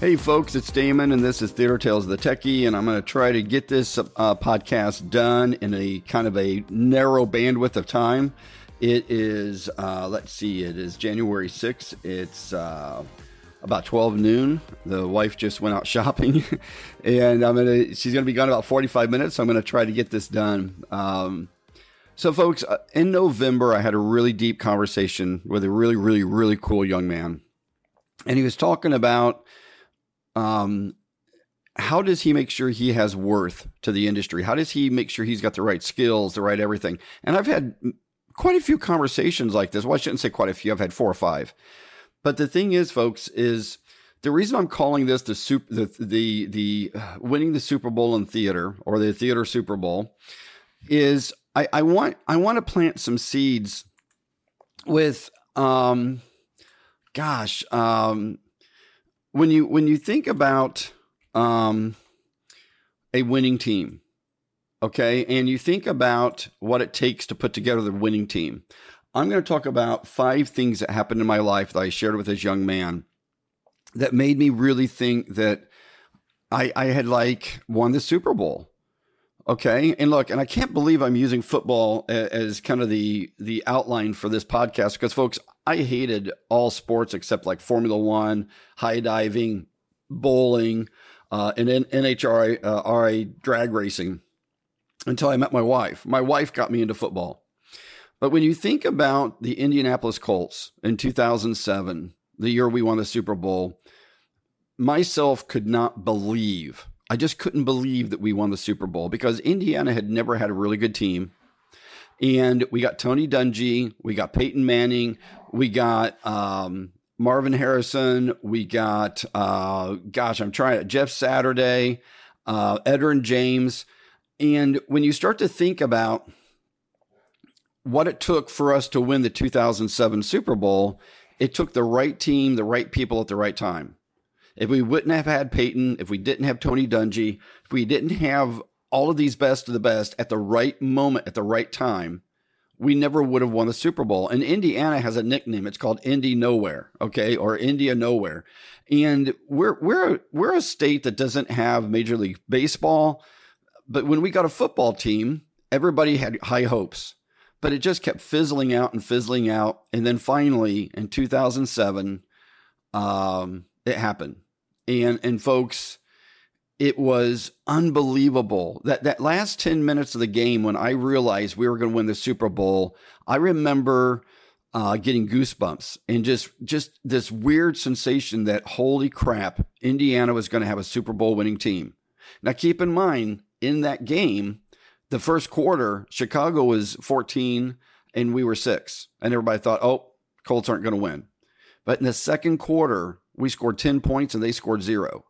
Hey, folks, it's Damon, and this is Theater Tales of the Techie, and I'm going to try to get this uh, podcast done in a kind of a narrow bandwidth of time. It is, uh, let's see, it is January 6th. It's uh, about 12 noon. The wife just went out shopping, and I'm gonna. She's gonna be gone about 45 minutes. So I'm gonna try to get this done. Um, so, folks, uh, in November, I had a really deep conversation with a really, really, really cool young man, and he was talking about um, how does he make sure he has worth to the industry? How does he make sure he's got the right skills, the right everything? And I've had quite a few conversations like this. Well, I shouldn't say quite a few. I've had four or five. But the thing is, folks, is the reason I'm calling this the super, the the the uh, winning the Super Bowl in theater or the theater Super Bowl is I, I want I want to plant some seeds with um gosh um when you when you think about um, a winning team, okay, and you think about what it takes to put together the winning team, I'm going to talk about five things that happened in my life that I shared with this young man that made me really think that I, I had like won the Super Bowl. Okay. And look, and I can't believe I'm using football as kind of the the outline for this podcast because folks, I hated all sports except like Formula 1, high diving, bowling, uh, and NHRA uh, RA drag racing until I met my wife. My wife got me into football. But when you think about the Indianapolis Colts in 2007, the year we won the Super Bowl, myself could not believe I just couldn't believe that we won the Super Bowl because Indiana had never had a really good team. And we got Tony Dungy, we got Peyton Manning, we got um, Marvin Harrison, we got, uh, gosh, I'm trying to, Jeff Saturday, uh, Edgerrin James. And when you start to think about what it took for us to win the 2007 Super Bowl, it took the right team, the right people at the right time. If we wouldn't have had Peyton, if we didn't have Tony Dungy, if we didn't have all of these best of the best at the right moment, at the right time, we never would have won the Super Bowl. And Indiana has a nickname. It's called Indy Nowhere, okay, or India Nowhere. And we're we're we're a state that doesn't have Major League Baseball, but when we got a football team, everybody had high hopes. But it just kept fizzling out and fizzling out. And then finally, in 2007, um, it happened. And and folks, it was unbelievable. That that last 10 minutes of the game when I realized we were going to win the Super Bowl, I remember uh, getting goosebumps and just just this weird sensation that holy crap, Indiana was going to have a Super Bowl winning team. Now keep in mind, in that game, the first quarter, Chicago was 14 and we were six. And everybody thought, oh, Colts aren't going to win. But in the second quarter, we scored 10 points and they scored zero.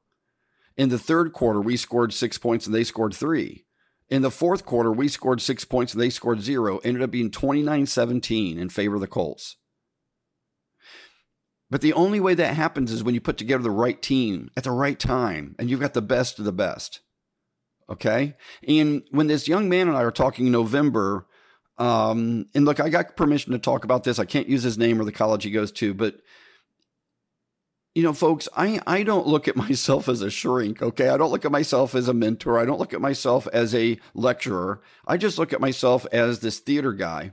In the third quarter, we scored six points and they scored three. In the fourth quarter, we scored six points and they scored zero. Ended up being 29 17 in favor of the Colts. But the only way that happens is when you put together the right team at the right time and you've got the best of the best. Okay. And when this young man and I are talking in November, um, and look, I got permission to talk about this. I can't use his name or the college he goes to, but you know, folks, I, I don't look at myself as a shrink, okay? I don't look at myself as a mentor. I don't look at myself as a lecturer. I just look at myself as this theater guy.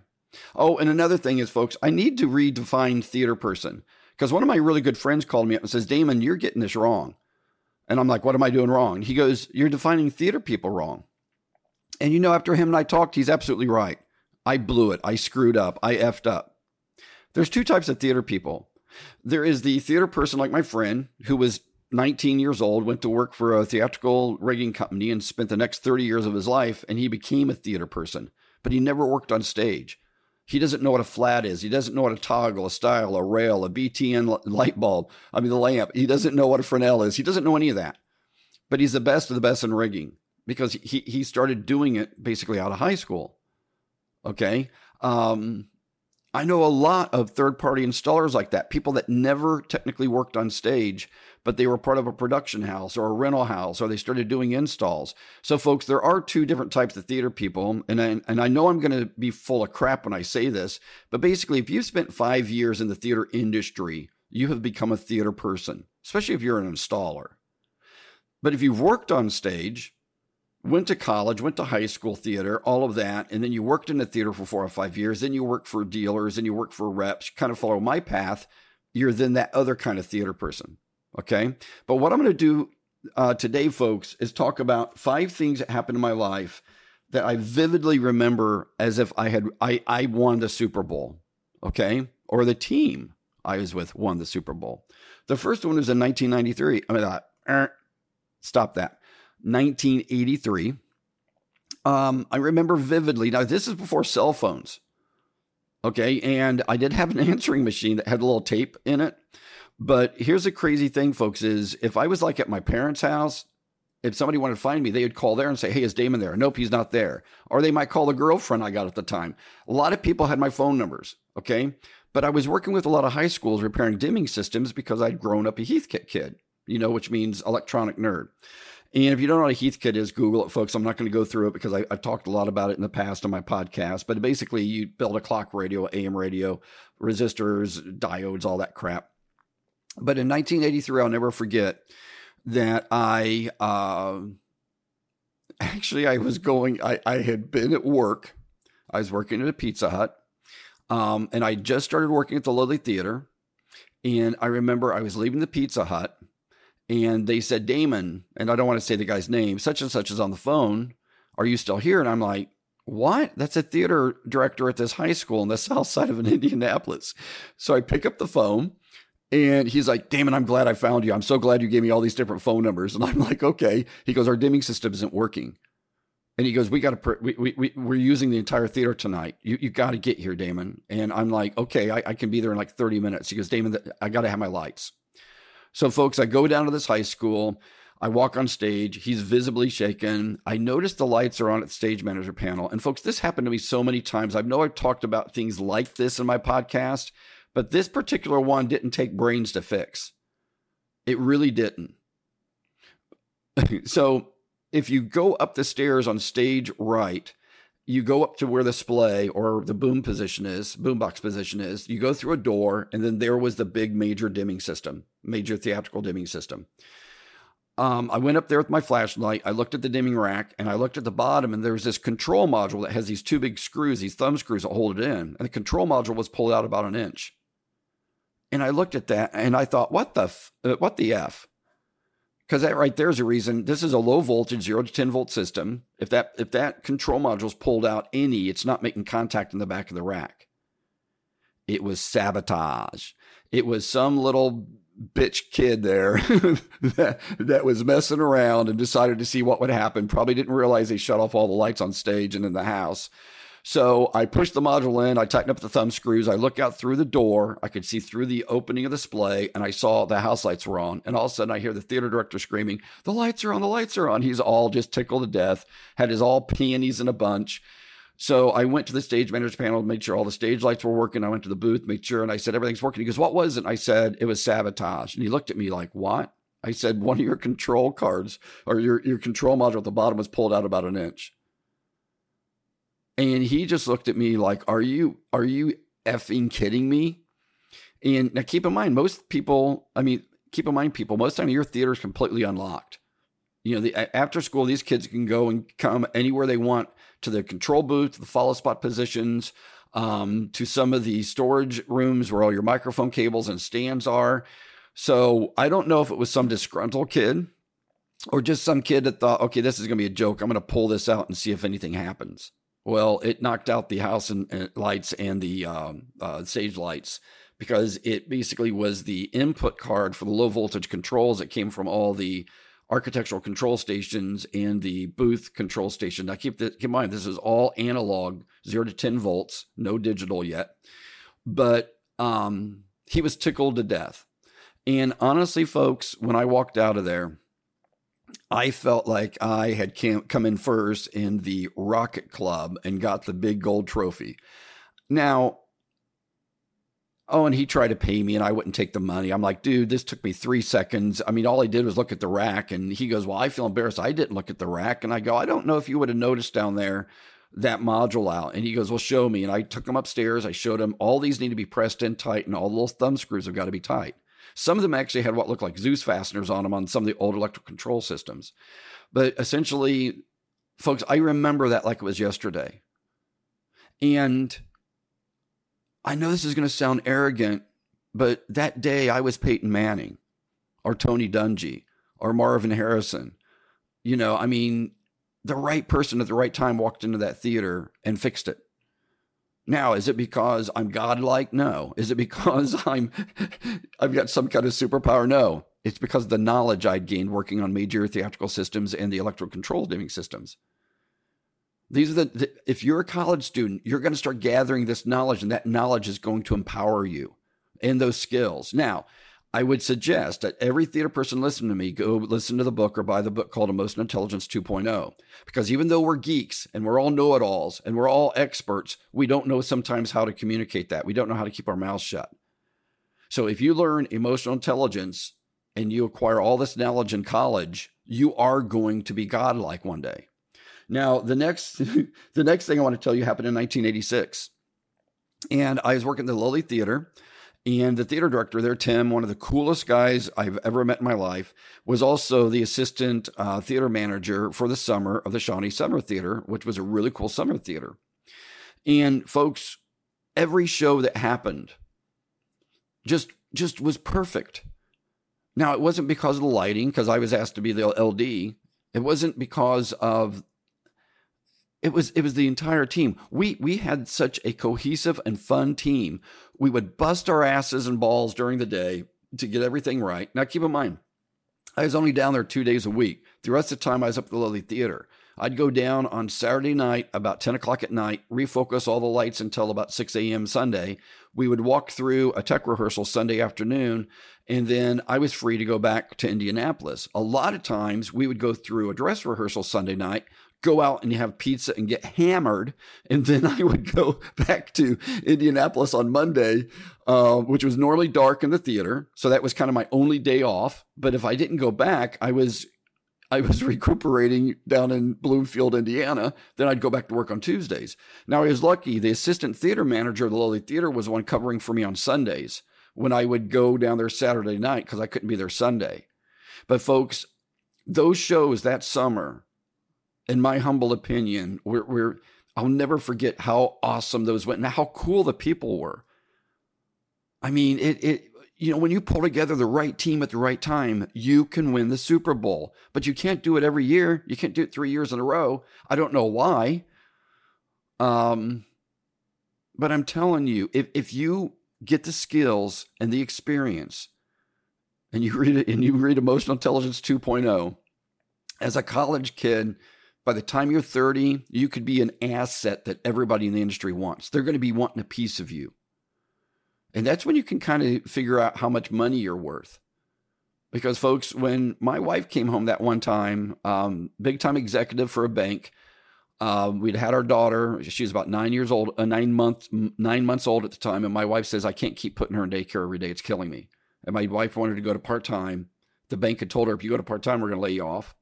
Oh, and another thing is, folks, I need to redefine theater person because one of my really good friends called me up and says, Damon, you're getting this wrong. And I'm like, what am I doing wrong? He goes, You're defining theater people wrong. And you know, after him and I talked, he's absolutely right. I blew it. I screwed up. I effed up. There's two types of theater people there is the theater person like my friend who was 19 years old, went to work for a theatrical rigging company and spent the next 30 years of his life, and he became a theater person, but he never worked on stage. He doesn't know what a flat is. He doesn't know what a toggle, a style, a rail, a BTN light bulb. I mean, the lamp. He doesn't know what a Fresnel is. He doesn't know any of that. But he's the best of the best in rigging because he, he started doing it basically out of high school. Okay. Um, I know a lot of third party installers like that, people that never technically worked on stage, but they were part of a production house or a rental house or they started doing installs. So, folks, there are two different types of theater people. And I, and I know I'm going to be full of crap when I say this, but basically, if you've spent five years in the theater industry, you have become a theater person, especially if you're an installer. But if you've worked on stage, went to college, went to high school theater, all of that, and then you worked in the theater for four or five years, then you work for dealers and you work for reps, kind of follow my path, you're then that other kind of theater person. Okay. But what I'm going to do uh, today, folks, is talk about five things that happened in my life that I vividly remember as if I had I, I won the Super Bowl. Okay. Or the team I was with won the Super Bowl. The first one was in 1993. I mean, uh, stop that. 1983. Um, I remember vividly. Now, this is before cell phones. Okay. And I did have an answering machine that had a little tape in it. But here's the crazy thing, folks, is if I was like at my parents' house, if somebody wanted to find me, they would call there and say, Hey, is Damon there? Nope, he's not there. Or they might call the girlfriend I got at the time. A lot of people had my phone numbers. Okay. But I was working with a lot of high schools repairing dimming systems because I'd grown up a Heathkit kid, you know, which means electronic nerd. And if you don't know what a Heathkit is, Google it, folks. I'm not going to go through it because I, have talked a lot about it in the past on my podcast. But basically, you build a clock radio, AM radio, resistors, diodes, all that crap. But in 1983, I'll never forget that I uh, actually I was going. I, I had been at work. I was working at a Pizza Hut, um, and I just started working at the Lilly Theater. And I remember I was leaving the Pizza Hut and they said, Damon, and I don't want to say the guy's name, such and such is on the phone. Are you still here? And I'm like, what? That's a theater director at this high school in the south side of Indianapolis. So I pick up the phone and he's like, Damon, I'm glad I found you. I'm so glad you gave me all these different phone numbers. And I'm like, okay. He goes, our dimming system isn't working. And he goes, we got to, we, we, we, we're using the entire theater tonight. You, you got to get here, Damon. And I'm like, okay, I, I can be there in like 30 minutes. He goes, Damon, I got to have my lights. So, folks, I go down to this high school. I walk on stage. He's visibly shaken. I notice the lights are on at the stage manager panel. And, folks, this happened to me so many times. I know I've talked about things like this in my podcast, but this particular one didn't take brains to fix. It really didn't. so, if you go up the stairs on stage right, you go up to where the splay or the boom position is, boombox position is. You go through a door, and then there was the big major dimming system, major theatrical dimming system. Um, I went up there with my flashlight. I looked at the dimming rack, and I looked at the bottom, and there's this control module that has these two big screws, these thumb screws that hold it in, and the control module was pulled out about an inch. And I looked at that, and I thought, what the f- uh, what the f? Because that right there's a reason. This is a low voltage 0 to 10 volt system. If that if that control module is pulled out any it's not making contact in the back of the rack. It was sabotage. It was some little bitch kid there that, that was messing around and decided to see what would happen. Probably didn't realize they shut off all the lights on stage and in the house so I pushed the module in, I tightened up the thumb screws, I look out through the door, I could see through the opening of the display, and I saw the house lights were on. And all of a sudden I hear the theater director screaming, The lights are on, the lights are on. He's all just tickled to death, had his all peonies in a bunch. So I went to the stage manager's panel, made sure all the stage lights were working. I went to the booth, made sure, and I said, Everything's working. He goes, What was it? And I said, It was sabotage. And he looked at me like, What? I said, One of your control cards or your, your control module at the bottom was pulled out about an inch. And he just looked at me like, "Are you are you effing kidding me?" And now keep in mind, most people, I mean, keep in mind, people, most time your theater is completely unlocked. You know, the after school, these kids can go and come anywhere they want to the control booth, the follow spot positions, um, to some of the storage rooms where all your microphone cables and stands are. So I don't know if it was some disgruntled kid or just some kid that thought, okay, this is going to be a joke. I'm going to pull this out and see if anything happens. Well, it knocked out the house and, and lights and the um, uh, stage lights because it basically was the input card for the low voltage controls that came from all the architectural control stations and the booth control station. Now, keep, keep in mind, this is all analog, zero to 10 volts, no digital yet. But um, he was tickled to death. And honestly, folks, when I walked out of there, I felt like I had come in first in the Rocket Club and got the big gold trophy. Now, oh, and he tried to pay me and I wouldn't take the money. I'm like, dude, this took me three seconds. I mean, all I did was look at the rack. And he goes, well, I feel embarrassed. I didn't look at the rack. And I go, I don't know if you would have noticed down there that module out. And he goes, Well, show me. And I took him upstairs. I showed him all these need to be pressed in tight, and all the little thumb screws have got to be tight. Some of them actually had what looked like Dzus fasteners on them on some of the old electrical control systems. But essentially, folks, I remember that like it was yesterday. And I know this is going to sound arrogant, but that day I was Peyton Manning or Tony Dungy or Marvin Harrison. You know, I mean, the right person at the right time walked into that theater and fixed it. Now, is it because I'm godlike? No. Is it because I'm I've got some kind of superpower? No. It's because of the knowledge I'd gained working on major theatrical systems and the electrical control dimming systems. These are the, the if you're a college student, you're going to start gathering this knowledge, and that knowledge is going to empower you in those skills. Now, I would suggest that every theater person listening to me go listen to the book or buy the book called Emotional Intelligence 2.0. Because even though we're geeks and we're all know it alls and we're all experts, we don't know sometimes how to communicate that. We don't know how to keep our mouths shut. So if you learn emotional intelligence and you acquire all this knowledge in college, you are going to be godlike one day. Now, the next the next thing I want to tell you happened in 1986. And I was working at the Lilly Theater and the theater director there, Tim, one of the coolest guys I've ever met in my life, was also the assistant uh, theater manager for the summer of the Shawnee Summer Theater, which was a really cool summer theater. And folks, every show that happened just just was perfect. Now it wasn't because of the lighting, because I was asked to be the LD. It wasn't because of it was it was the entire team. We we had such a cohesive and fun team. We would bust our asses and balls during the day to get everything right. Now keep in mind, I was only down there two days a week. The rest of the time I was up at the Lilly Theater. I'd go down on Saturday night about 10 o'clock at night, refocus all the lights until about 6 a.m. Sunday. We would walk through a tech rehearsal Sunday afternoon, and then I was free to go back to Indianapolis. A lot of times we would go through a dress rehearsal Sunday night, go out and have pizza and get hammered. And then I would go back to Indianapolis on Monday, uh, which was normally dark in the theater. So that was kind of my only day off. But if I didn't go back, I was I was recuperating down in Bloomfield, Indiana. Then I'd go back to work on Tuesdays. Now I was lucky. The assistant theater manager of the Lilly Theater was the one covering for me on Sundays when I would go down there Saturday night because I couldn't be there Sunday. But folks, those shows that summer in my humble opinion, we're, we're I'll never forget how awesome those went and how cool the people were. I mean, it it you know, when you pull together the right team at the right time, you can win the Super Bowl. But you can't do it every year. You can't do it three years in a row. I don't know why. Um, but I'm telling you, if if you get the skills and the experience, and you read and you read Emotional Intelligence 2.0, as a college kid, by the time you're 30, you could be an asset that everybody in the industry wants. They're going to be wanting a piece of you. And that's when you can kind of figure out how much money you're worth. Because, folks, when my wife came home that one time, um, big time executive for a bank, um, we'd had our daughter. She was about nine years old, uh, nine months, nine months old at the time. And my wife says, I can't keep putting her in daycare every day. It's killing me. And my wife wanted to go to part time. The bank had told her, if you go to part time, we're going to lay you off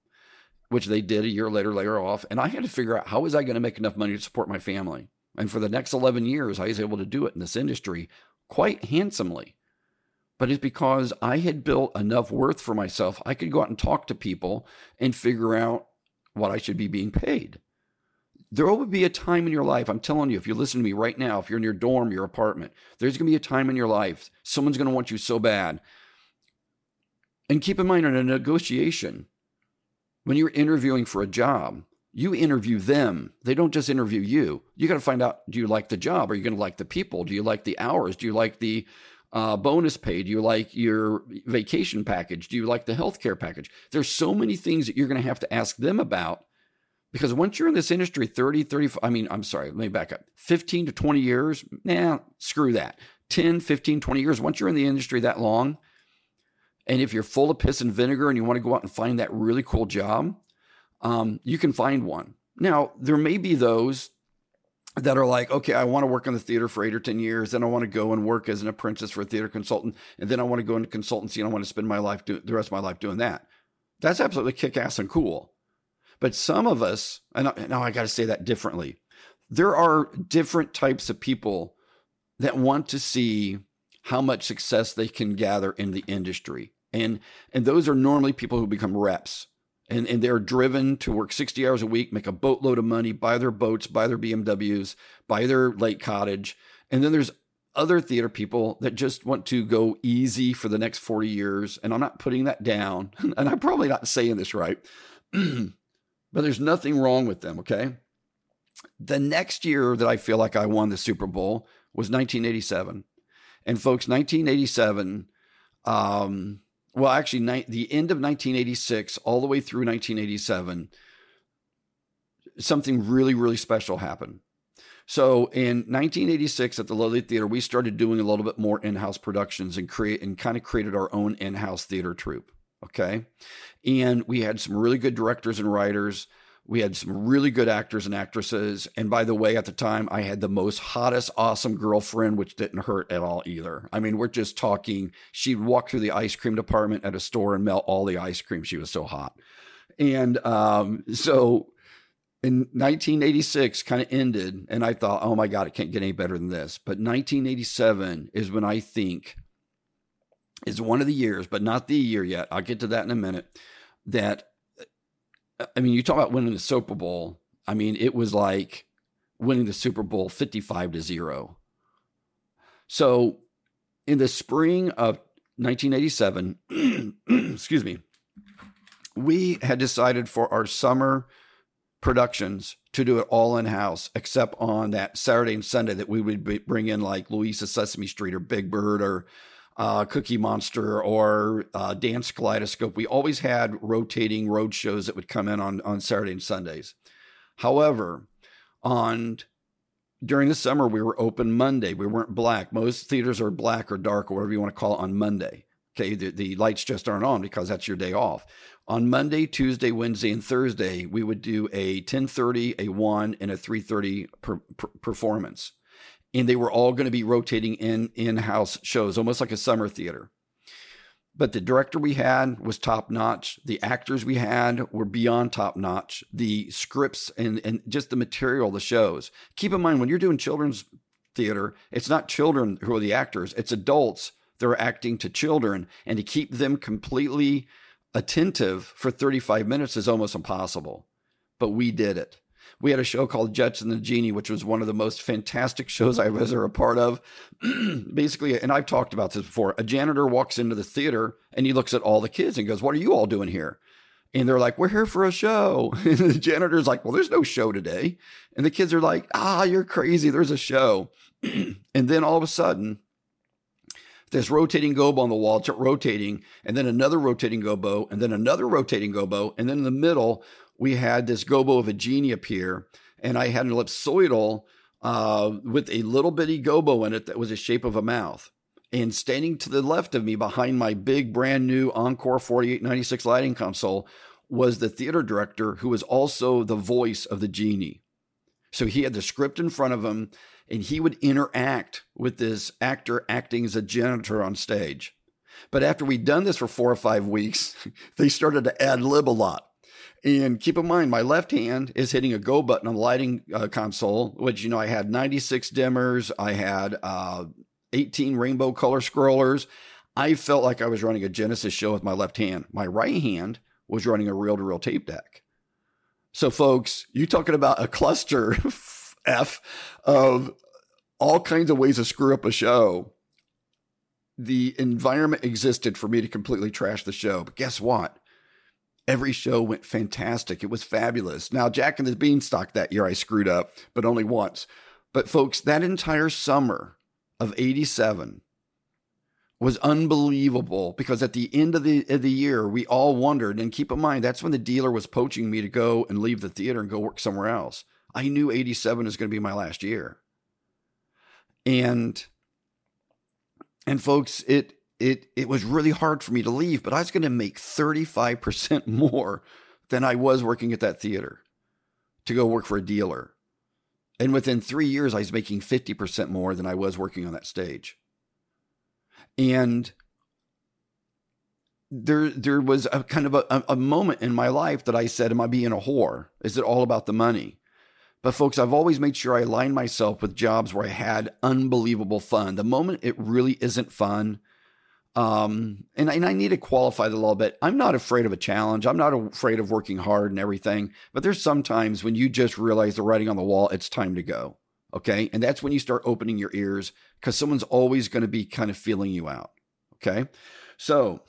which they did a year later, lay her off. And I had to figure out how was I going to make enough money to support my family. And for the next 11 years, I was able to do it in this industry quite handsomely. But it's because I had built enough worth for myself. I could go out and talk to people and figure out what I should be being paid. There will be a time in your life, I'm telling you, if you listen to me right now, if you're in your dorm, your apartment, there's going to be a time in your life, someone's going to want you so bad. And keep in mind, in a negotiation, when you're interviewing for a job, you interview them. They don't just interview you. You got to find out do you like the job? Are you going to like the people? Do you like the hours? Do you like the uh, bonus pay? Do you like your vacation package? Do you like the healthcare package? There's so many things that you're going to have to ask them about because once you're in this industry 30, 35, I mean, I'm sorry, let me back up 15 to 20 years, nah, screw that. 10, 15, 20 years, once you're in the industry that long, and if you're full of piss and vinegar and you want to go out and find that really cool job, um, you can find one. Now, there may be those that are like, okay, I want to work in the theater for eight or 10 years. Then I want to go and work as an apprentice for a theater consultant. And then I want to go into consultancy and I want to spend my life, do, the rest of my life doing that. That's absolutely kick ass and cool. But some of us, and now I got to say that differently. there are different types of people that want to see how much success they can gather in the industry. And and those are normally people who become reps. And, and they're driven to work 60 hours a week, make a boatload of money, buy their boats, buy their BMWs, buy their lake cottage. And then there's other theater people that just want to go easy for the next 40 years. And I'm not putting that down. And I'm probably not saying this right. but there's nothing wrong with them, okay? The next year that I feel like I won the Super Bowl was 1987. And folks, 1987, um, well, actually, ni- the end of 1986, all the way through 1987, something really, really special happened. So in 1986 at the Lilly Theater, we started doing a little bit more in-house productions and create and kind of created our own in-house theater troupe. Okay. And we had some really good directors and writers. We had some really good actors and actresses. And by the way, at the time, I had the most hottest, awesome girlfriend, which didn't hurt at all either. I mean, we're just talking. She'd walk through the ice cream department at a store and melt all the ice cream. She was so hot. And um, so in 1986 kind of ended, and I thought, oh my God, it can't get any better than this. But 1987 is when I think is one of the years, but not the year yet. I'll get to that in a minute. That I mean, you talk about winning the Super Bowl. I mean, it was like winning the Super Bowl 55 to 0. So, in the spring of 1987, excuse me, we had decided for our summer productions to do it all in house, except on that Saturday and Sunday that we would bring in like Louisa Sesame Street or Big Bird or uh, Cookie Monster or uh, Dance Kaleidoscope. We always had rotating road shows that would come in on, on Saturday and Sundays. However, on during the summer, we were open Monday. We weren't black. Most theaters are black or dark or whatever you want to call it on Monday. Okay, the, the lights just aren't on because that's your day off. On Monday, Tuesday, Wednesday, and Thursday, we would do a 10:30, a 1, and a 3:30 per, per performance and they were all going to be rotating in in-house shows almost like a summer theater. But the director we had was top notch the actors we had were beyond top notch the scripts and, and just the material the shows. Keep in mind when you're doing children's theater it's not children who are the actors it's adults that are acting to children and to keep them completely attentive for 35 minutes is almost impossible. But we did it we had a show called Jets and the Genie, which was one of the most fantastic shows I was ever a part of. Basically, and I've talked about this before. A janitor walks into the theater and he looks at all the kids and goes, "What are you all doing here?" And they're like, "We're here for a show." And the janitor's like, "Well, there's no show today." And the kids are like, "Ah, you're crazy. There's a show." and then all of a sudden, this rotating gobo on the wall, rotating, and then another rotating gobo, and then another rotating gobo, and then in the middle we had this gobo of a genie appear, and I had an ellipsoidal uh, with a little bitty gobo in it that was the shape of a mouth. And standing to the left of me behind my big brand new Encore 4896 lighting console was the theater director who was also the voice of the genie. So he had the script in front of him and he would interact with this actor acting as a janitor on stage. But after we'd done this for four or five weeks, they started to ad lib a lot. And keep in mind, my left hand is hitting a go button on the lighting uh, console, which, you know, I had 96 dimmers, I had uh, 18 rainbow color scrollers. I felt like I was running a Genesis show with my left hand. My right hand was running a reel to reel tape deck. So, folks, you talking about a cluster F of all kinds of ways to screw up a show. The environment existed for me to completely trash the show. But guess what? Every show went fantastic. It was fabulous. Now, Jack and the Beanstalk that year I screwed up, but only once. But folks, that entire summer of 87 was unbelievable because at the end of the of the year, we all wondered, and keep in mind, that's when the dealer was poaching me to go and leave the theater and go work somewhere else. I knew 87 is going to be my last year. And and folks, it it it was really hard for me to leave, but I was going to make 35% more than I was working at that theater to go work for a dealer. And within 3 years I was making 50% more than I was working on that stage. And there there was a kind of a, a moment in my life that I said, Am I being a whore? Is it all about the money? But folks, I've always made sure I align myself with jobs where I had unbelievable fun. The moment it really isn't fun, um, and, and I need to qualify that a little bit. I'm not afraid of a challenge. I'm not afraid of working hard and everything. But there's sometimes when you just realize the writing on the wall, it's time to go. Okay. And that's when you start opening your ears because someone's always going to be kind of feeling you out. Okay. So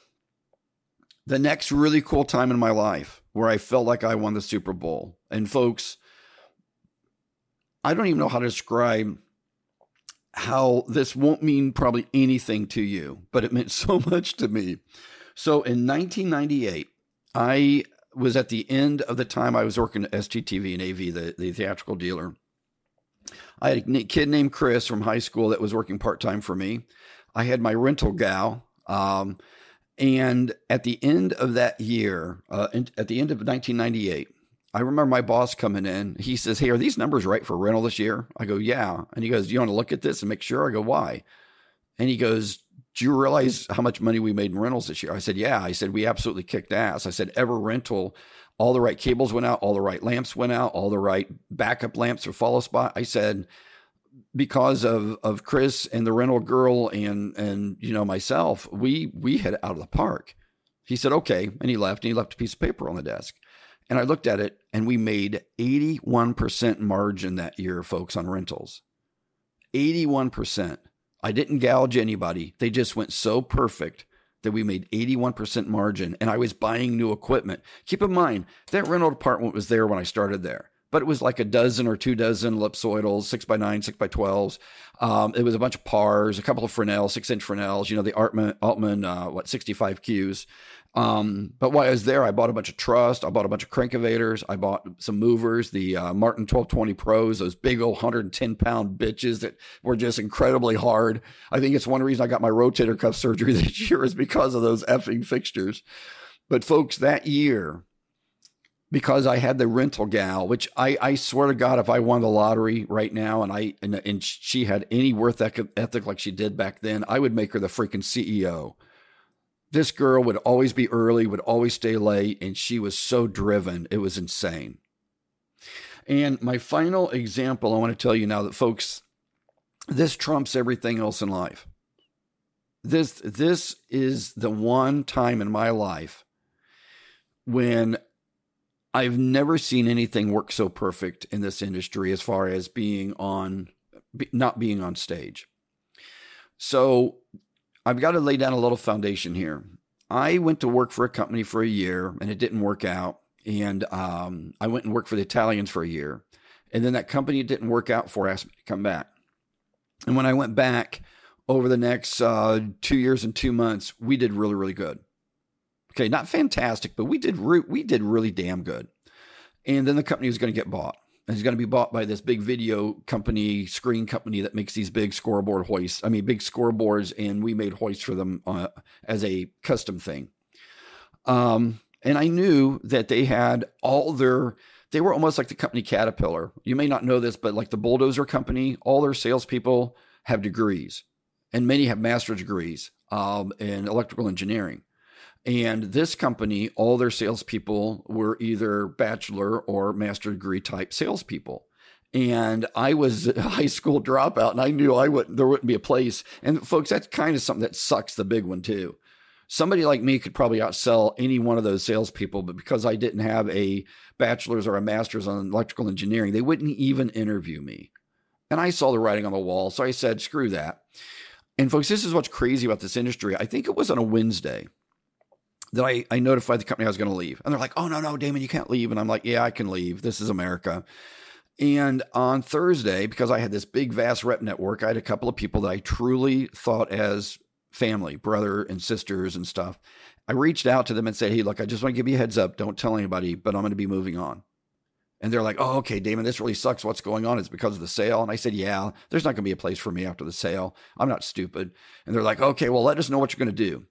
the next really cool time in my life where I felt like I won the Super Bowl. And folks, I don't even know how to describe how this won't mean probably anything to you, but it meant so much to me. So in 1998, I was at the end of the time I was working at STTV and AV, the, the theatrical dealer. I had a kid named Chris from high school that was working part time for me. I had my rental gal. Um, and at the end of that year, uh, at the end of 1998, I remember my boss coming in. He says, Hey, are these numbers right for rental this year? I go, Yeah. And he goes, Do you want to look at this and make sure? I go, Why? And he goes, Do you realize how much money we made in rentals this year? I said, Yeah. I said, We absolutely kicked ass. I said, Ever rental, all the right cables went out, all the right lamps went out, all the right backup lamps or follow spot. I said, because of of Chris and the rental girl and and you know myself, we we hit out of the park. He said, okay. And he left and he left a piece of paper on the desk. And I looked at it and we made 81% margin that year, folks, on rentals. 81%. I didn't gouge anybody. They just went so perfect that we made 81% margin and I was buying new equipment. Keep in mind, that rental department was there when I started there, but it was like a dozen or two dozen ellipsoidals, six by nine, six by 12s. Um, it was a bunch of pars, a couple of Fresnels, six inch Fresnels, you know, the Altman, Altman uh, what, 65 Qs. Um, but while I was there, I bought a bunch of truss. I bought a bunch of crankovators. I bought some movers, the uh, Martin 1220 Pros, those big old 110 pound bitches that were just incredibly hard. I think it's one reason I got my rotator cuff surgery this year is because of those effing fixtures. But folks, that year, because I had the rental gal, which I, I swear to God, if I won the lottery right now and I and, and she had any worth ethic like she did back then, I would make her the freaking CEO this girl would always be early, would always stay late, and she was so driven. It was insane. And my final example, I want to tell you now that folks, this trumps everything else in life. This this is the one time in my life when I've never seen anything work so perfect in this industry as far as being on not being on stage. So I've got to lay down a little foundation here. I went to work for a company for a year and it didn't work out. And um, I went and worked for the Italians for a year. And then that company didn't work out for asked me to come back. And when I went back over the next uh, two years and two months, we did really, really good. Okay, not fantastic, but we did re- we did really damn good. And then the company was going to get bought he's going to be bought by this big video company, screen company that makes these big scoreboard hoists. I mean, big scoreboards, and we made hoists for them uh, as a custom thing. Um, and I knew that they had all their, they were almost like the company Caterpillar. You may not know this, but like the bulldozer company, all their salespeople have degrees, and many have master's degrees um, in electrical engineering. And this company, all their salespeople were either bachelor or master degree type salespeople. And I was a high school dropout, and I knew I wouldn't, there wouldn't be a place. And folks, that's kind of something that sucks the big one too. Somebody like me could probably outsell any one of those salespeople, but because I didn't have a bachelor's or a master's on electrical engineering, they wouldn't even interview me. And I saw the writing on the wall, so I said, "Screw that." And folks, this is what's crazy about this industry. I think it was on a Wednesday that I, I notified the company I was going to leave. And they're like, oh, no, no, Damon, you can't leave. And I'm like, yeah, I can leave. This is America. And on Thursday, because I had this big, vast rep network, I had a couple of people that I truly thought as family, brother and sisters and stuff. I reached out to them and said, hey, look, I just want to give you a heads up. Don't tell anybody, but I'm going to be moving on. And they're like, oh, okay, Damon, this really sucks. What's going on? It's because of the sale. And I said, yeah, there's not going to be a place for me after the sale. I'm not stupid. And they're like, okay, well, let us know what you're going to do.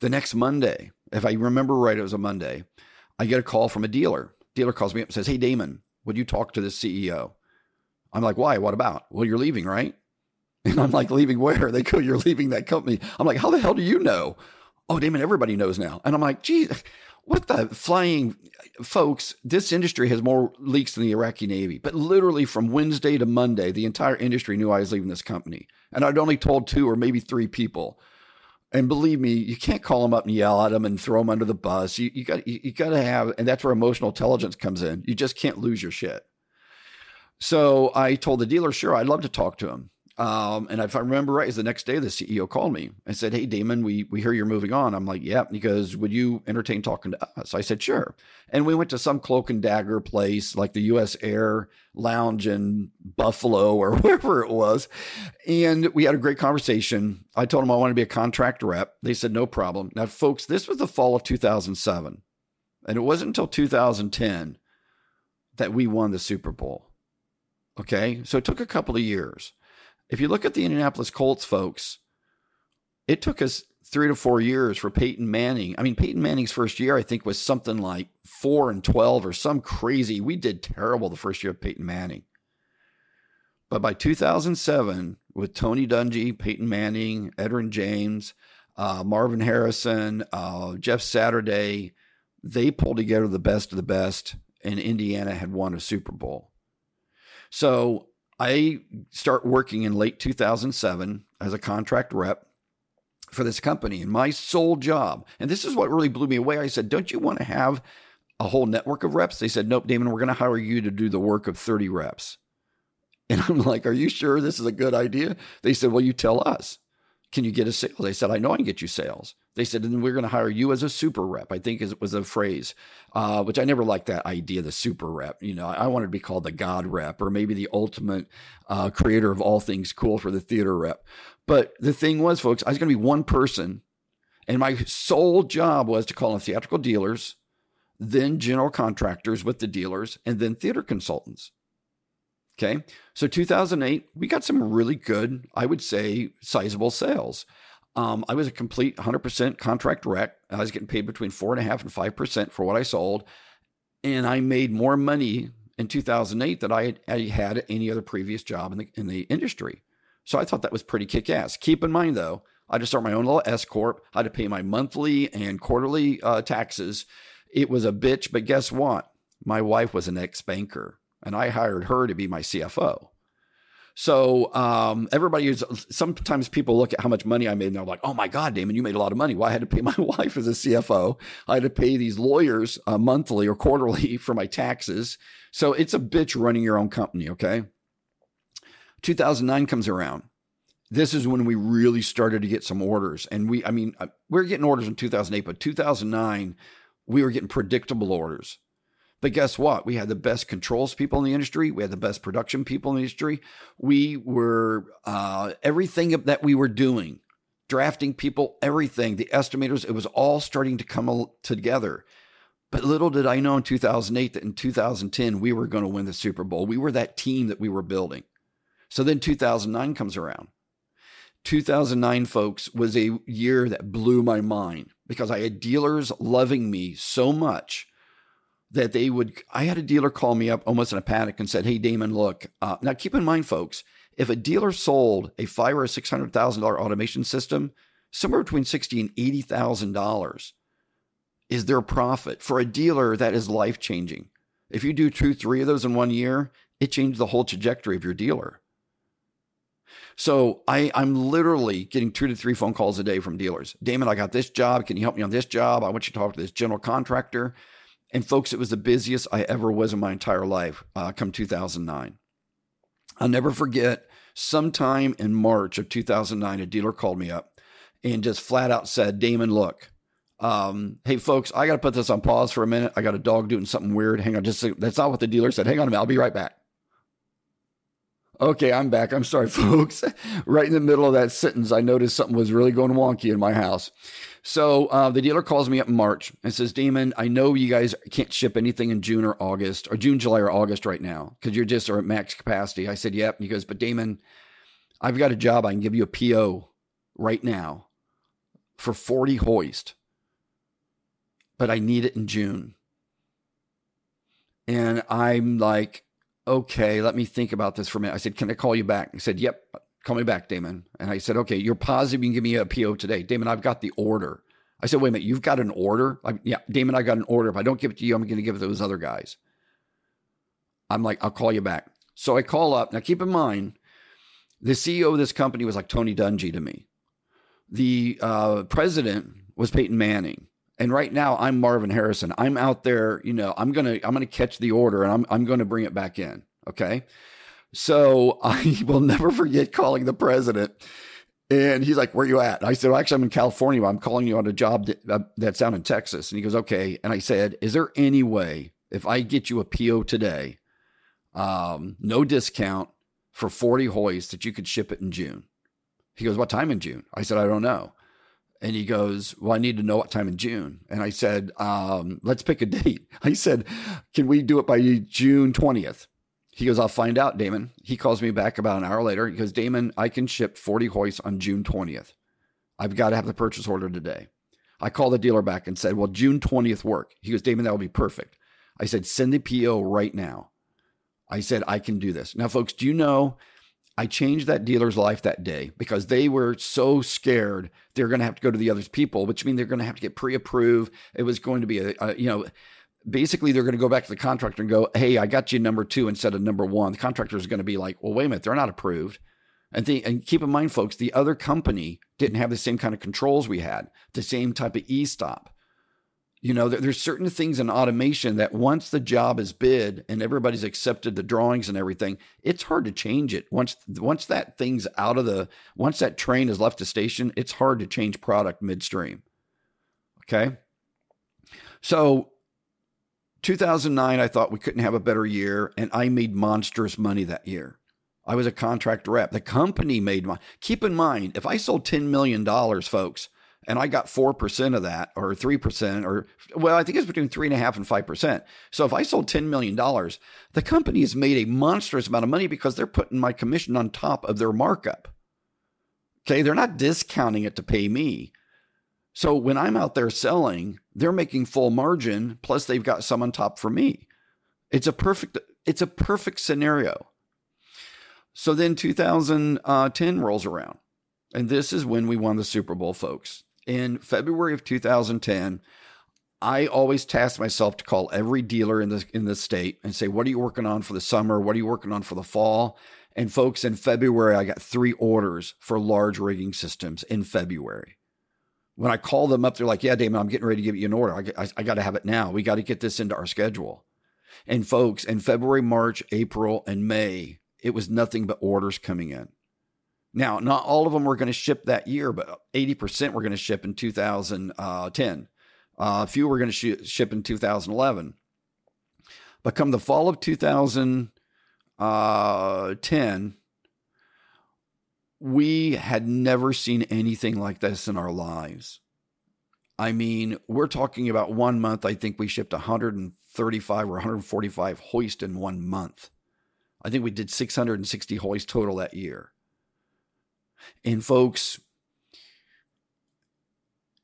The next Monday, if I remember right, it was a Monday, I get a call from a dealer. Dealer calls me up and says, Hey, Damon, would you talk to the CEO? I'm like, Why? What about? Well, you're leaving, right? And I'm like, Leaving where? They go, You're leaving that company. I'm like, How the hell do you know? Oh, Damon, everybody knows now. And I'm like, Geez, what the flying folks? This industry has more leaks than the Iraqi Navy. But literally from Wednesday to Monday, the entire industry knew I was leaving this company. And I'd only told two or maybe three people. And believe me, you can't call them up and yell at them and throw them under the bus. You, you got you, you got to have, and that's where emotional intelligence comes in. You just can't lose your shit. So I told the dealer, sure, I'd love to talk to him. Um, and if I remember right, is the next day the CEO called me and said, "Hey, Damon, we we hear you're moving on." I'm like, "Yeah." Goes, "Would you entertain talking to us?" I said, "Sure." And we went to some cloak and dagger place like the U.S. Air Lounge in Buffalo or wherever it was, and we had a great conversation. I told him I wanted to be a contract rep. They said, "No problem." Now, folks, this was the fall of 2007, and it wasn't until 2010 that we won the Super Bowl. Okay, so it took a couple of years. If you look at the Indianapolis Colts, folks, it took us three to four years for Peyton Manning. I mean, Peyton Manning's first year, I think, was something like four and 12 or some crazy. We did terrible the first year of Peyton Manning. But by 2007, with Tony Dungy, Peyton Manning, Edgerrin James, uh, Marvin Harrison, uh, Jeff Saturday, they pulled together the best of the best, and Indiana had won a Super Bowl. So I start working in late 2007 as a contract rep for this company. And my sole job, and this is what really blew me away. I said, Don't you want to have a whole network of reps? They said, Nope, Damon, we're going to hire you to do the work of 30 reps. And I'm like, Are you sure this is a good idea? They said, Well, you tell us. Can you get a sales? They said, I know I can get you sales. They said, and we're going to hire you as a super rep. I think it was a phrase, uh, which I never liked that idea, the super rep. You know, I wanted to be called the God rep or maybe the ultimate uh, creator of all things cool for the theater rep. But the thing was, folks, I was going to be one person, and my sole job was to call on theatrical dealers, then general contractors with the dealers, and then theater consultants. Okay. So 2008, we got some really good, I would say, sizable sales. Um, I was a complete 100% contract wreck. I was getting paid between four and a half and five percent for what I sold, and I made more money in 2008 than I had, I had at any other previous job in the in the industry. So I thought that was pretty kick ass. Keep in mind though, I had to start my own little S corp. I had to pay my monthly and quarterly uh, taxes. It was a bitch, but guess what? My wife was an ex banker and I hired her to be my CFO. So um, everybody is sometimes people look at how much money I made and they're like, "Oh my God, Damon, you made a lot of money." Well, I had to pay my wife as a CFO. I had to pay these lawyers uh, monthly or quarterly for my taxes. So it's a bitch running your own company. Okay. 2009 comes around. This is when we really started to get some orders, and we, I mean, uh, we are getting orders in 2008, but 2009 we were getting predictable orders. But guess what? We had the best controls people in the industry. We had the best production people in the industry. We were uh, everything that we were doing, drafting people, everything, the estimators, it was all starting to come together. But little did I know in 2008 that in 2010 we were going to win the Super Bowl. We were that team that we were building. So then 2009 comes around. 2009, folks, was a year that blew my mind because I had dealers loving me so much that they would. I had a dealer call me up almost in a panic and said, "Hey, Damon, look. Uh, now keep in mind, folks, if a dealer sold a five or a six hundred thousand dollar automation system, somewhere between sixty and eighty thousand dollars is their profit for a dealer that is life changing. If you do two, three of those in one year, it changes the whole trajectory of your dealer." So I, I'm literally getting two to three phone calls a day from dealers. Damon, I got this job. Can you help me on this job? I want you to talk to this general contractor. And folks, it was the busiest I ever was in my entire life uh, come 2009. I'll never forget sometime in March of 2009, a dealer called me up and just flat out said, Damon, look, um, hey, folks, I got to put this on pause for a minute. I got a dog doing something weird. Hang on, just that's not what the dealer said. Hang on a minute. I'll be right back. Okay, I'm back. I'm sorry, folks. right in the middle of that sentence, I noticed something was really going wonky in my house. So uh, the dealer calls me up in March and says, Damon, I know you guys can't ship anything in June or August or June, July, or August right now because you're just are at max capacity. I said, Yep. And he goes, But Damon, I've got a job. I can give you a PO right now for 40 hoist, but I need it in June. And I'm like, okay, let me think about this for a minute. I said, can I call you back? He said, yep, call me back, Damon. And I said, okay, you're positive you can give me a PO today. Damon, I've got the order. I said, wait a minute, you've got an order? I, yeah, Damon, I got an order. If I don't give it to you, I'm going to give it to those other guys. I'm like, I'll call you back. So I call up. Now, keep in mind, the CEO of this company was like Tony Dungy to me. The uh, president was Peyton Manning. And right now I'm Marvin Harrison. I'm out there, you know, I'm going to I'm going to catch the order and I'm I'm going to bring it back in, okay? So I will never forget calling the president and he's like, "Where you at?" I said, well, "Actually, I'm in California. I'm calling you on a job that, uh, that's down in Texas." And he goes, "Okay." And I said, "Is there any way if I get you a PO today, um, no discount for 40 hoists that you could ship it in June?" He goes, "What time in June?" I said, "I don't know." And he goes, Well, I need to know what time in June. And I said, um, Let's pick a date. I said, Can we do it by June 20th? He goes, I'll find out, Damon. He calls me back about an hour later. He goes, Damon, I can ship 40 hoists on June 20th. I've got to have the purchase order today. I called the dealer back and said, Well, June 20th work. He goes, Damon, that will be perfect. I said, Send the PO right now. I said, I can do this. Now, folks, do you know I changed that dealer's life that day because they were so scared they're going to have to go to the other people, which means they're going to have to get pre-approved. It was going to be a, a you know, basically they're going to go back to the contractor and go, "Hey, I got you number two instead of number one." The contractor is going to be like, "Well, wait a minute, they're not approved." And, the, and keep in mind, folks, the other company didn't have the same kind of controls we had, the same type of e-stop. You know, there's certain things in automation that once the job is bid and everybody's accepted the drawings and everything, it's hard to change it. Once once that thing's out of the once that train has left the station, it's hard to change product midstream. Okay? So 2009 I thought we couldn't have a better year and I made monstrous money that year. I was a contract rep. The company made money. Keep in mind, if I sold $10 million, folks, and I got 4% of that or 3% or, well, I think it's between three and a half and 5%. So if I sold $10 million, the company has made a monstrous amount of money because they're putting my commission on top of their markup. Okay. They're not discounting it to pay me. So when I'm out there selling, they're making full margin. Plus they've got some on top for me. It's a perfect, it's a perfect scenario. So then 2010 rolls around. And this is when we won the Super Bowl, folks in February of 2010, I always tasked myself to call every dealer in the in the state and say, "What are you working on for the summer? What are you working on for the fall?" And folks, in February, I got three orders for large rigging systems in February. When I call them up, they're like, "Yeah, Damon, I'm getting ready to give you an order. I, I, I got to have it now. We got to get this into our schedule." And folks, in February, March, April, and May, it was nothing but orders coming in. Now, not all of them were going to ship that year, but 80% were going to ship in 2010. Uh, a few were going to sh- ship in 2011. But come the fall of 2010, uh, we had never seen anything like this in our lives. I mean, we're talking about one month. I think we shipped 135 or 145 hoist in one month. I think we did 660 hoist total that year. And folks,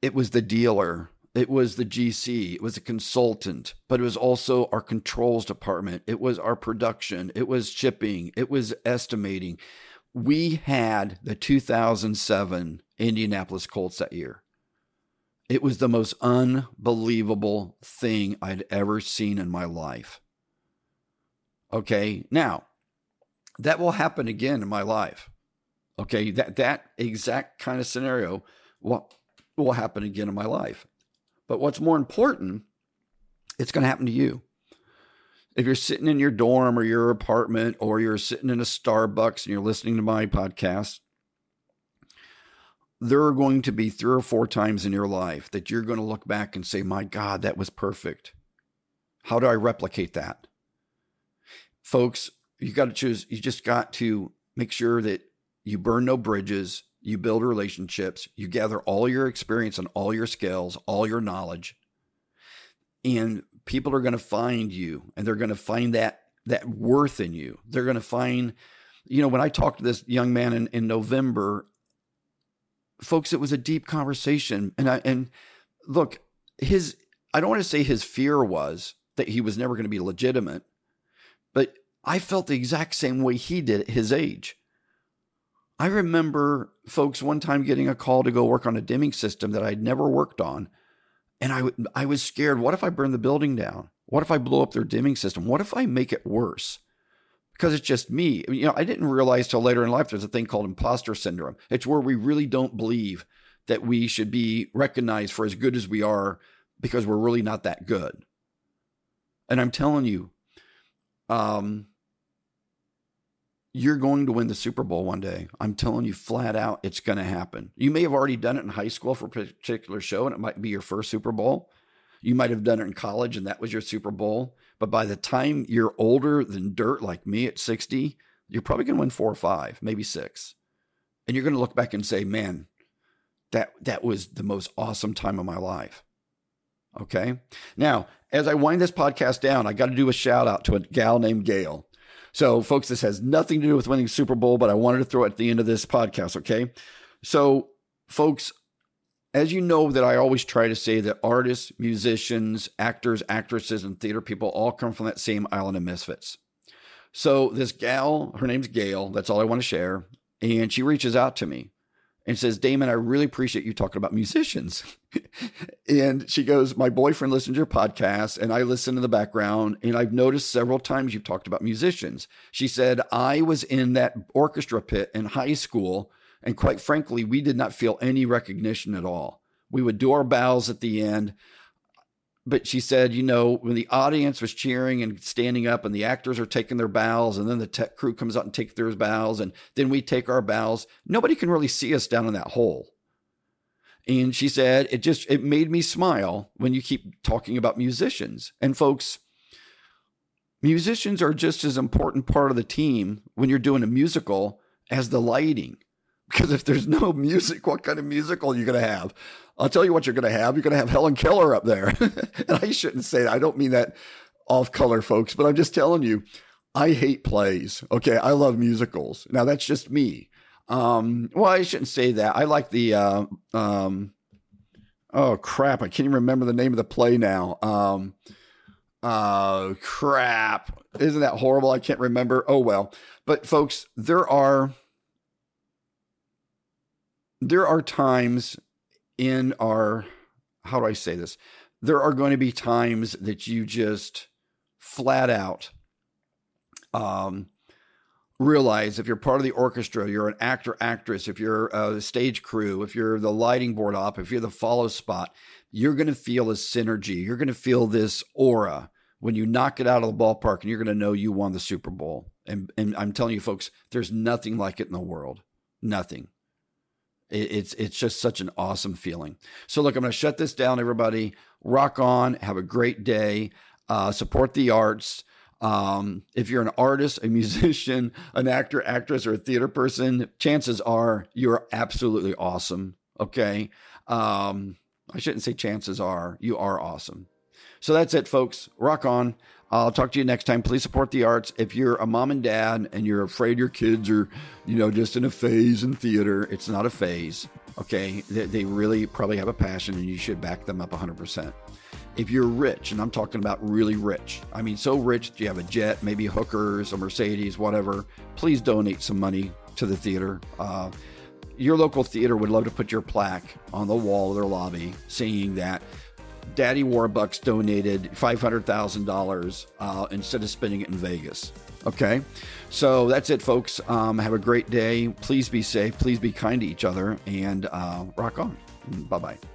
it was the dealer, it was the GC, it was a consultant, but it was also our controls department, it was our production, it was shipping, it was estimating. We had the 2007 Indianapolis Colts that year. It was the most unbelievable thing I'd ever seen in my life. Okay, now that will happen again in my life. Okay, that that exact kind of scenario will, will happen again in my life. But what's more important, it's going to happen to you. If you're sitting in your dorm or your apartment or you're sitting in a Starbucks and you're listening to my podcast, there are going to be three or four times in your life that you're going to look back and say, My God, that was perfect. How do I replicate that? Folks, you got to choose, you just got to make sure that you burn no bridges, you build relationships, you gather all your experience and all your skills, all your knowledge. And people are going to find you and they're going to find that that worth in you. They're going to find you know, when I talked to this young man in, in November, folks, it was a deep conversation. And I and look, his I don't want to say his fear was that he was never going to be legitimate, but I felt the exact same way he did at his age. I remember folks one time getting a call to go work on a dimming system that I'd never worked on. And I, I was scared. What if I burn the building down? What if I blow up their dimming system? What if I make it worse? Because it's just me. You know, I didn't realize till later in life there's a thing called imposter syndrome. It's where we really don't believe that we should be recognized for as good as we are because we're really not that good. And I'm telling you, um, you're going to win the Super Bowl one day. I'm telling you flat out, it's going to happen. You may have already done it in high school for a particular show, and it might be your first Super Bowl. You might have done it in college, and that was your Super Bowl. But by the time you're older than dirt, like me at 60, you're probably going to win four or five, maybe six. And you're going to look back and say, man, that, that was the most awesome time of my life. Okay. Now, as I wind this podcast down, I got to do a shout out to a gal named Gail. So, folks, this has nothing to do with winning the Super Bowl, but I wanted to throw it at the end of this podcast. Okay. So, folks, as you know, that I always try to say that artists, musicians, actors, actresses, and theater people all come from that same island of misfits. So, this gal, her name's Gail. That's all I want to share. And she reaches out to me and says, Damon, I really appreciate you talking about musicians. and she goes, My boyfriend listens to your podcast and I listen in the background. And I've noticed several times you've talked about musicians. She said, I was in that orchestra pit in high school. And quite frankly, we did not feel any recognition at all. We would do our bows at the end but she said, you know, when the audience was cheering and standing up and the actors are taking their bows and then the tech crew comes out and takes their bows and then we take our bows, nobody can really see us down in that hole. And she said, it just, it made me smile when you keep talking about musicians. And folks, musicians are just as important part of the team when you're doing a musical as the lighting. Because if there's no music, what kind of musical are you going to have? I'll tell you what you're going to have. You're going to have Helen Keller up there. and I shouldn't say that. I don't mean that off color, folks, but I'm just telling you, I hate plays. Okay. I love musicals. Now that's just me. Um, well, I shouldn't say that. I like the, uh, um, oh crap. I can't even remember the name of the play now. Um, uh, crap. Isn't that horrible? I can't remember. Oh, well. But folks, there are, there are times in our, how do I say this? There are going to be times that you just flat out um, realize if you're part of the orchestra, you're an actor, actress, if you're a stage crew, if you're the lighting board op, if you're the follow spot, you're going to feel a synergy. You're going to feel this aura when you knock it out of the ballpark and you're going to know you won the Super Bowl. And, and I'm telling you, folks, there's nothing like it in the world. Nothing. It's it's just such an awesome feeling. So look, I'm going to shut this down, everybody. Rock on. Have a great day. Uh, support the arts. Um, if you're an artist, a musician, an actor, actress, or a theater person, chances are you're absolutely awesome. Okay. Um, I shouldn't say chances are, you are awesome. So that's it, folks. Rock on. I'll talk to you next time. Please support the arts. If you're a mom and dad and you're afraid your kids are, you know, just in a phase in theater, it's not a phase. Okay. They, they really probably have a passion and you should back them up 100%. If you're rich, and I'm talking about really rich, I mean, so rich you have a jet, maybe hookers, a Mercedes, whatever, please donate some money to the theater. Uh, your local theater would love to put your plaque on the wall of their lobby saying that Daddy Warbucks donated $500,000 uh, instead of spending it in Vegas. Okay. So that's it, folks. Um, have a great day. Please be safe. Please be kind to each other and uh, rock on. Bye bye.